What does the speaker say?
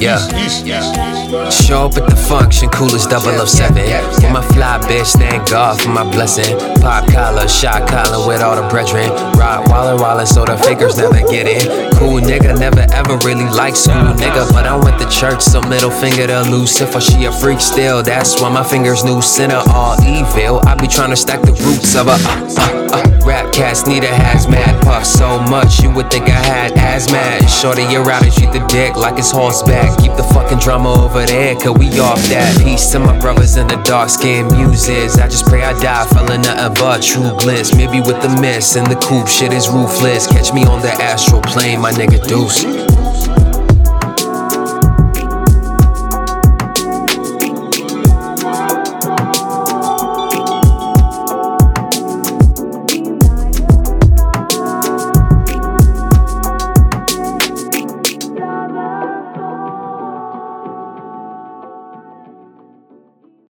Yeah. Show up at the function, cool as 007. With my fly bitch, thank God for my blessing. Pop collar, shot collar with all the brethren. Ride wallin' wallin' so the fakers never get in. Cool nigga, never ever really like school nigga. But I went to church, so middle finger to Lucifer. She a freak still, that's why my fingers new sinner all evil. I be trying to stack the roots of a uh, uh, uh. Rap need a hazmat puff so much you would think I had asthma. Shorty, you're out and shoot the dick like it's horseback. Keep the fucking drama over there, cause we off that. Peace to my brothers in the dark skin muses. I just pray I die, feeling nothing but true bliss. Maybe with the mist and the coupe, shit is ruthless. Catch me on the astral plane, my nigga Deuce.